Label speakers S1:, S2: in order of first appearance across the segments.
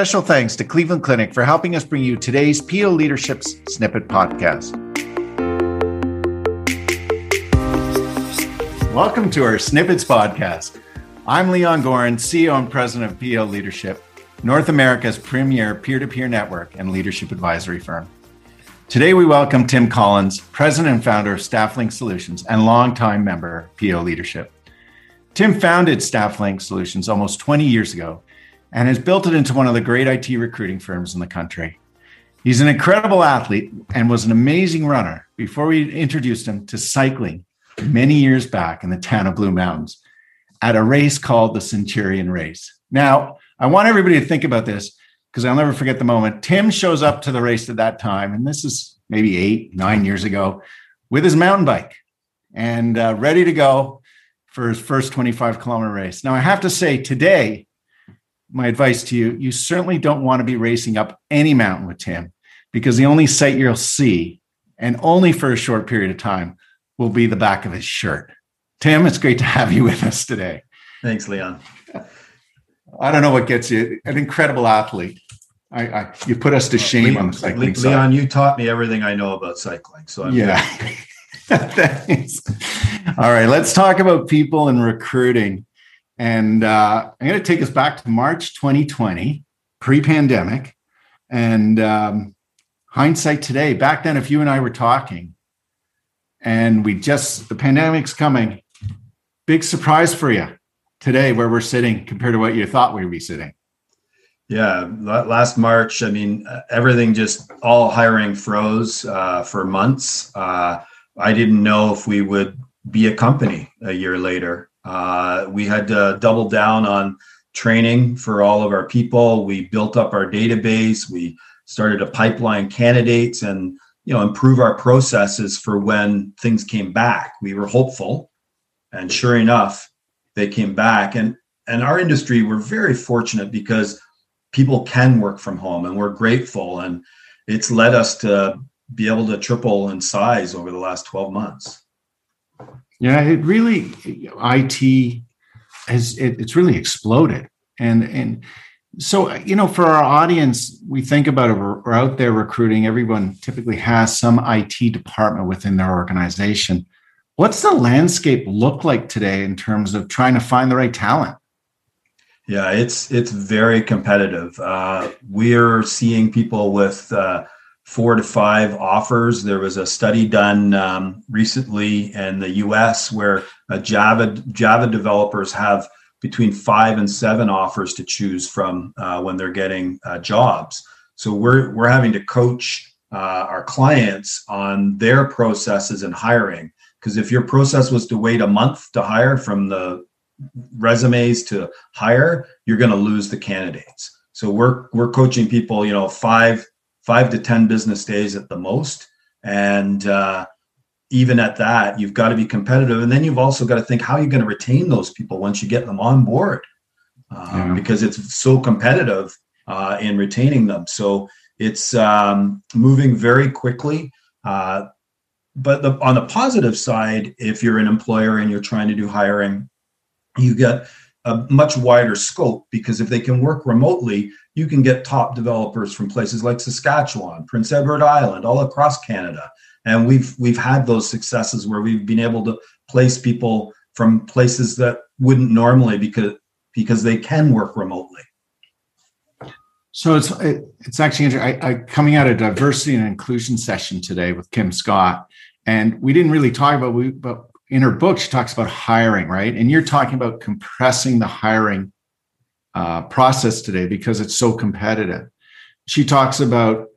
S1: Special thanks to Cleveland Clinic for helping us bring you today's PO Leadership's Snippet podcast. Welcome to our Snippets podcast. I'm Leon Goren, CEO and President of PO Leadership, North America's premier peer to peer network and leadership advisory firm. Today, we welcome Tim Collins, President and founder of StaffLink Solutions and longtime member PO Leadership. Tim founded StaffLink Solutions almost 20 years ago and has built it into one of the great IT recruiting firms in the country. He's an incredible athlete and was an amazing runner before we introduced him to cycling many years back in the town of Blue Mountains at a race called the Centurion Race. Now, I want everybody to think about this because I'll never forget the moment. Tim shows up to the race at that time, and this is maybe eight, nine years ago, with his mountain bike and uh, ready to go for his first 25 kilometer race. Now, I have to say, today, my advice to you you certainly don't want to be racing up any mountain with Tim because the only sight you'll see, and only for a short period of time, will be the back of his shirt. Tim, it's great to have you with us today.
S2: Thanks, Leon.
S1: I don't know what gets you an incredible athlete. I, I you put us to shame on the cycling
S2: Leon,
S1: side.
S2: you taught me everything I know about cycling. So I'm
S1: yeah. Thanks. All right, let's talk about people and recruiting. And uh, I'm going to take us back to March 2020, pre pandemic. And um, hindsight today, back then, if you and I were talking and we just, the pandemic's coming, big surprise for you today where we're sitting compared to what you thought we would be sitting.
S2: Yeah, last March, I mean, everything just all hiring froze uh, for months. Uh, I didn't know if we would be a company a year later. Uh, we had to double down on training for all of our people. We built up our database. We started to pipeline candidates and you know improve our processes for when things came back. We were hopeful, and sure enough, they came back. And and our industry, we're very fortunate because people can work from home, and we're grateful. And it's led us to be able to triple in size over the last 12 months.
S1: Yeah, it really IT has it, it's really exploded, and and so you know for our audience, we think about it. We're out there recruiting. Everyone typically has some IT department within their organization. What's the landscape look like today in terms of trying to find the right talent?
S2: Yeah, it's it's very competitive. Uh, we're seeing people with uh, four to five offers. There was a study done um, recently in the U.S. where Java Java developers have between five and seven offers to choose from uh, when they're getting uh, jobs. So we're we're having to coach uh, our clients on their processes and hiring. Because if your process was to wait a month to hire from the resumes to hire, you're going to lose the candidates. So we're we're coaching people, you know, five five to 10 business days at the most. And uh, even at that, you've got to be competitive. And then you've also got to think how you're going to retain those people once you get them on board um, yeah. because it's so competitive uh, in retaining them. So it's um, moving very quickly. Uh, but the, on the positive side, if you're an employer and you're trying to do hiring, you get a much wider scope because if they can work remotely, you can get top developers from places like Saskatchewan, Prince Edward Island, all across Canada. And we've we've had those successes where we've been able to place people from places that wouldn't normally because because they can work remotely.
S1: So it's it's actually I, I coming out of diversity and inclusion session today with Kim Scott, and we didn't really talk about we but in her book she talks about hiring, right? And you're talking about compressing the hiring uh, process today because it's so competitive. She talks about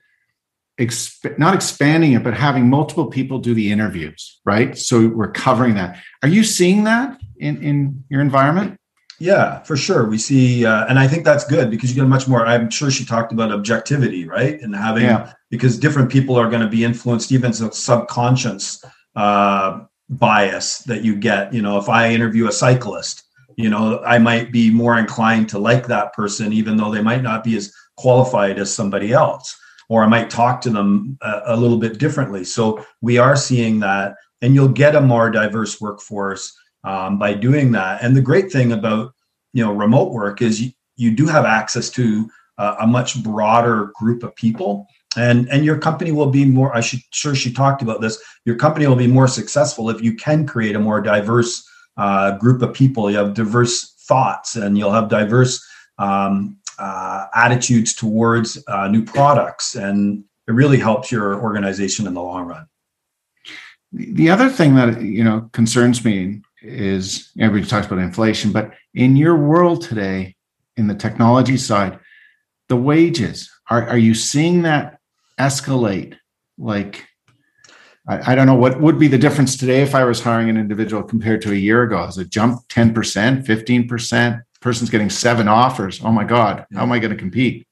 S1: exp- not expanding it, but having multiple people do the interviews, right? So we're covering that. Are you seeing that in, in your environment?
S2: Yeah, for sure. We see, uh, and I think that's good because you get much more. I'm sure she talked about objectivity, right? And having, yeah. because different people are going to be influenced, even subconscious uh, bias that you get. You know, if I interview a cyclist, you know i might be more inclined to like that person even though they might not be as qualified as somebody else or i might talk to them a, a little bit differently. So we are seeing that and you'll get a more diverse workforce um, by doing that. And the great thing about you know remote work is you, you do have access to uh, a much broader group of people and and your company will be more i should sure she talked about this your company will be more successful if you can create a more diverse uh, group of people. You have diverse thoughts and you'll have diverse um, uh, attitudes towards uh, new products. And it really helps your organization in the long run.
S1: The other thing that you know concerns me is everybody talks about inflation but in your world today in the technology side the wages are, are you seeing that escalate like I, I, don't know what would be the difference today if I was hiring an individual compared to a year ago. Has it jumped 10%, 15%? Person's getting seven offers. Oh my God, how am I going to compete?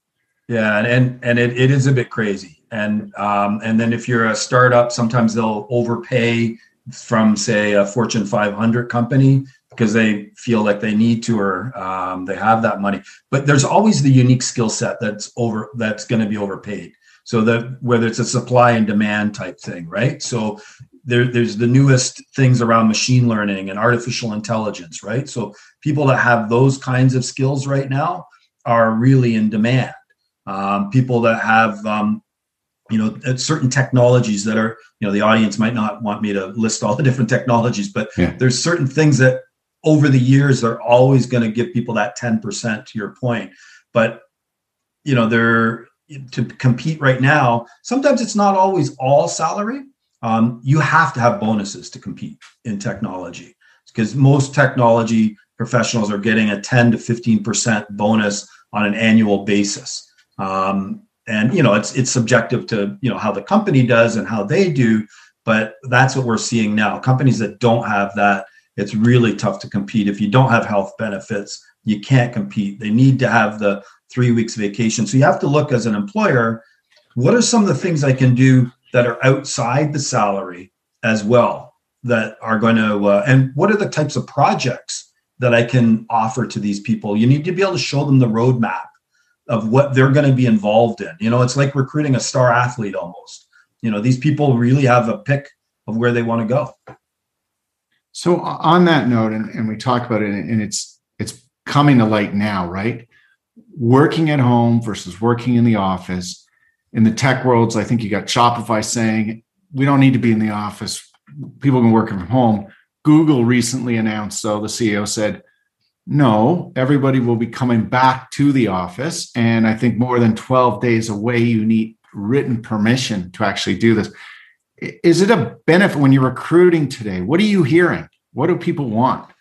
S2: Yeah, and and, and it, it is a bit crazy. And um, and then if you're a startup, sometimes they'll overpay from say a Fortune 500 company because they feel like they need to or um, they have that money. But there's always the unique skill set that's over that's going to be overpaid. So that whether it's a supply and demand type thing, right? So there, there's the newest things around machine learning and artificial intelligence, right? So people that have those kinds of skills right now are really in demand. Um, people that have um, you know certain technologies that are you know the audience might not want me to list all the different technologies but yeah. there's certain things that over the years are always going to give people that 10% to your point but you know they're to compete right now, sometimes it's not always all salary. Um, you have to have bonuses to compete in technology because most technology professionals are getting a 10 to 15% bonus on an annual basis. Um, and you know it's it's subjective to you know how the company does and how they do but that's what we're seeing now companies that don't have that it's really tough to compete if you don't have health benefits you can't compete they need to have the three weeks vacation. So you have to look as an employer, what are some of the things I can do that are outside the salary as well that are going to, uh, and what are the types of projects that I can offer to these people? You need to be able to show them the roadmap of what they're going to be involved in. You know, it's like recruiting a star athlete almost. You know, these people really have a pick of where they want to go.
S1: So on that note, and, and we talk about it, and it's it's coming to light now, right? Working at home versus working in the office. In the tech worlds, I think you got Shopify saying we don't need to be in the office. People can work from home. Google recently announced, so the CEO said, no, everybody will be coming back to the office. And I think more than 12 days away, you need written permission to actually do this. Is it a benefit when you're recruiting today? What are you hearing? What do people want?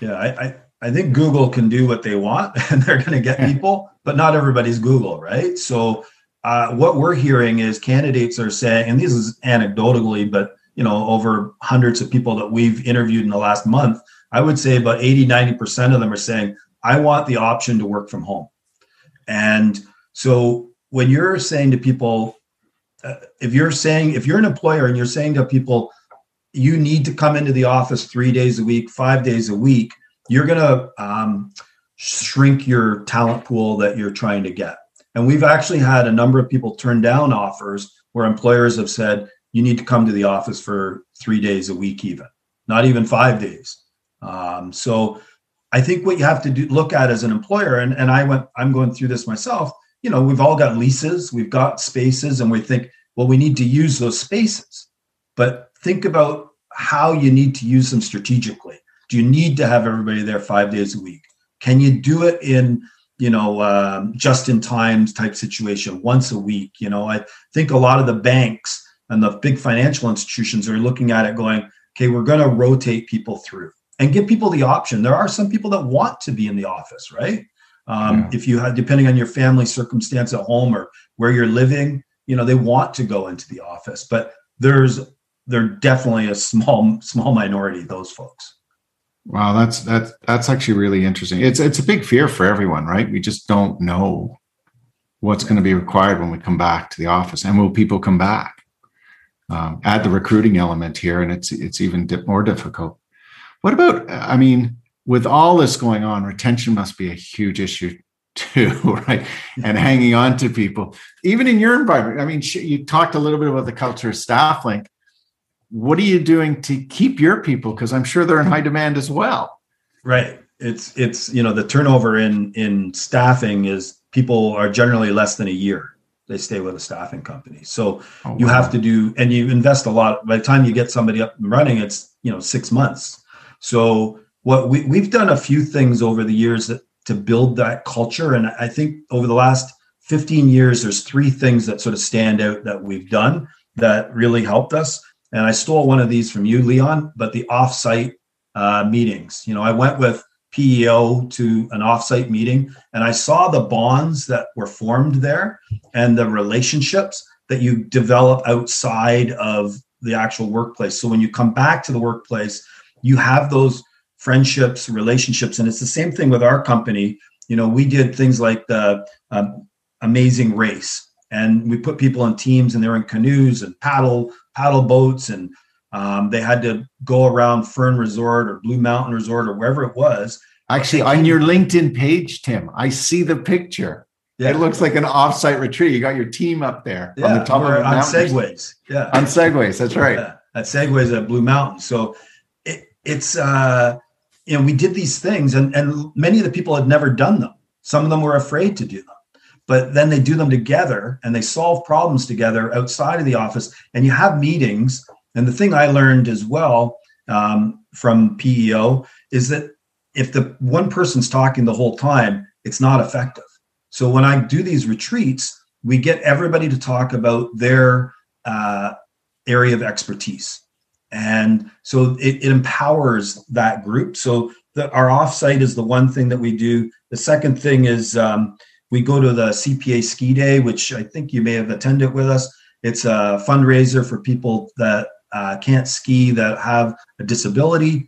S2: Yeah, I, I I think Google can do what they want and they're going to get people, but not everybody's Google, right? So uh, what we're hearing is candidates are saying, and this is anecdotally, but you know, over hundreds of people that we've interviewed in the last month, I would say about 80, 90% of them are saying, I want the option to work from home. And so when you're saying to people, uh, if you're saying, if you're an employer and you're saying to people, you need to come into the office three days a week, five days a week, you're going to um, shrink your talent pool that you're trying to get. And we've actually had a number of people turn down offers where employers have said, you need to come to the office for three days a week, even not even five days. Um, so I think what you have to do, look at as an employer, and, and I went, I'm going through this myself. You know, we've all got leases, we've got spaces, and we think, well, we need to use those spaces. But think about how you need to use them strategically. Do you need to have everybody there five days a week? Can you do it in you know um, just in time type situation once a week? You know, I think a lot of the banks and the big financial institutions are looking at it, going, okay, we're going to rotate people through and give people the option. There are some people that want to be in the office, right? Um, yeah. If you have, depending on your family circumstance at home or where you're living, you know, they want to go into the office, but there's they're definitely a small small minority those folks.
S1: Wow, that's that's that's actually really interesting. It's it's a big fear for everyone, right? We just don't know what's going to be required when we come back to the office, and will people come back? Um, add the recruiting element here, and it's it's even more difficult. What about? I mean, with all this going on, retention must be a huge issue too, right? And hanging on to people, even in your environment. I mean, you talked a little bit about the culture of StaffLink what are you doing to keep your people because i'm sure they're in high demand as well
S2: right it's it's you know the turnover in in staffing is people are generally less than a year they stay with a staffing company. So oh, you have to do, and you invest a lot. By the time you get somebody up and running, it's you know six months. So what we we've done a few things over the years that to build that culture, and I think over the last 15 years, there's three things that sort of stand out that we've done that really helped us. And I stole one of these from you, Leon, but the offsite uh, meetings. You know, I went with PEO to an offsite meeting, and I saw the bonds that were formed there and the relationships that you develop outside of the actual workplace. So when you come back to the workplace, you have those friendships, relationships, and it's the same thing with our company. You know, we did things like the um, Amazing Race, and we put people in teams, and they're in canoes and paddle paddle boats and um, they had to go around Fern Resort or Blue Mountain Resort or wherever it was.
S1: Actually, on your LinkedIn page, Tim, I see the picture. Yeah. It looks like an offsite retreat. You got your team up there
S2: yeah, on the top of the on segways. Yeah,
S1: on segways. That's right.
S2: Yeah, at segways at Blue Mountain. So it, it's uh, you know we did these things, and and many of the people had never done them. Some of them were afraid to do them but then they do them together and they solve problems together outside of the office and you have meetings and the thing I learned as well um, from PEO is that if the one person's talking the whole time, it's not effective. So when I do these retreats, we get everybody to talk about their uh, area of expertise. And so it, it empowers that group. So the, our offsite is the one thing that we do. The second thing is um, we go to the CPA Ski Day, which I think you may have attended with us. It's a fundraiser for people that uh, can't ski that have a disability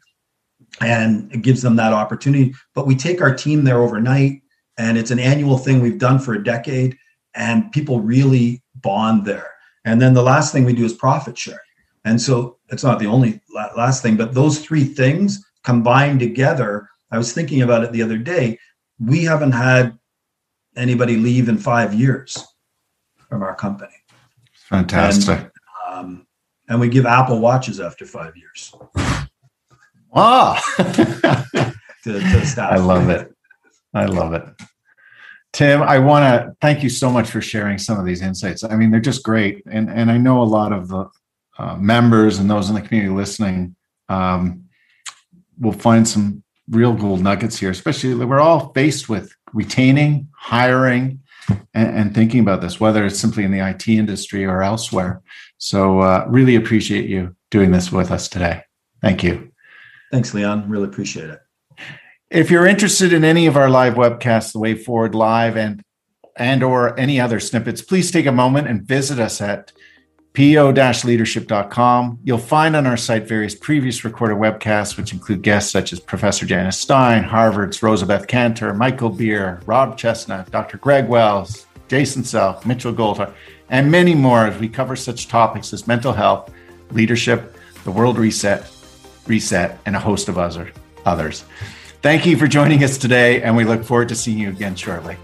S2: and it gives them that opportunity. But we take our team there overnight and it's an annual thing we've done for a decade and people really bond there. And then the last thing we do is profit sharing. And so it's not the only last thing but those three things combined together i was thinking about it the other day we haven't had anybody leave in five years from our company
S1: fantastic and, um,
S2: and we give Apple watches after five years.
S1: Ah, to, to staff. I love it. I love it. Tim, I want to thank you so much for sharing some of these insights. I mean, they're just great, and and I know a lot of the uh, members and those in the community listening um, will find some real gold nuggets here. Especially, we're all faced with retaining, hiring, and, and thinking about this, whether it's simply in the IT industry or elsewhere. So, uh, really appreciate you doing this with us today. Thank you.
S2: Thanks, Leon. Really appreciate it.
S1: If you're interested in any of our live webcasts, The Way Forward Live and and or any other snippets, please take a moment and visit us at po-leadership.com. You'll find on our site various previous recorded webcasts, which include guests such as Professor Janice Stein, Harvard's Rosabeth Kanter, Michael Beer, Rob Chestnut, Dr. Greg Wells, Jason Self, Mitchell Goldhar, and many more as we cover such topics as mental health, leadership, the world reset, reset, and a host of other, others. Thank you for joining us today, and we look forward to seeing you again shortly.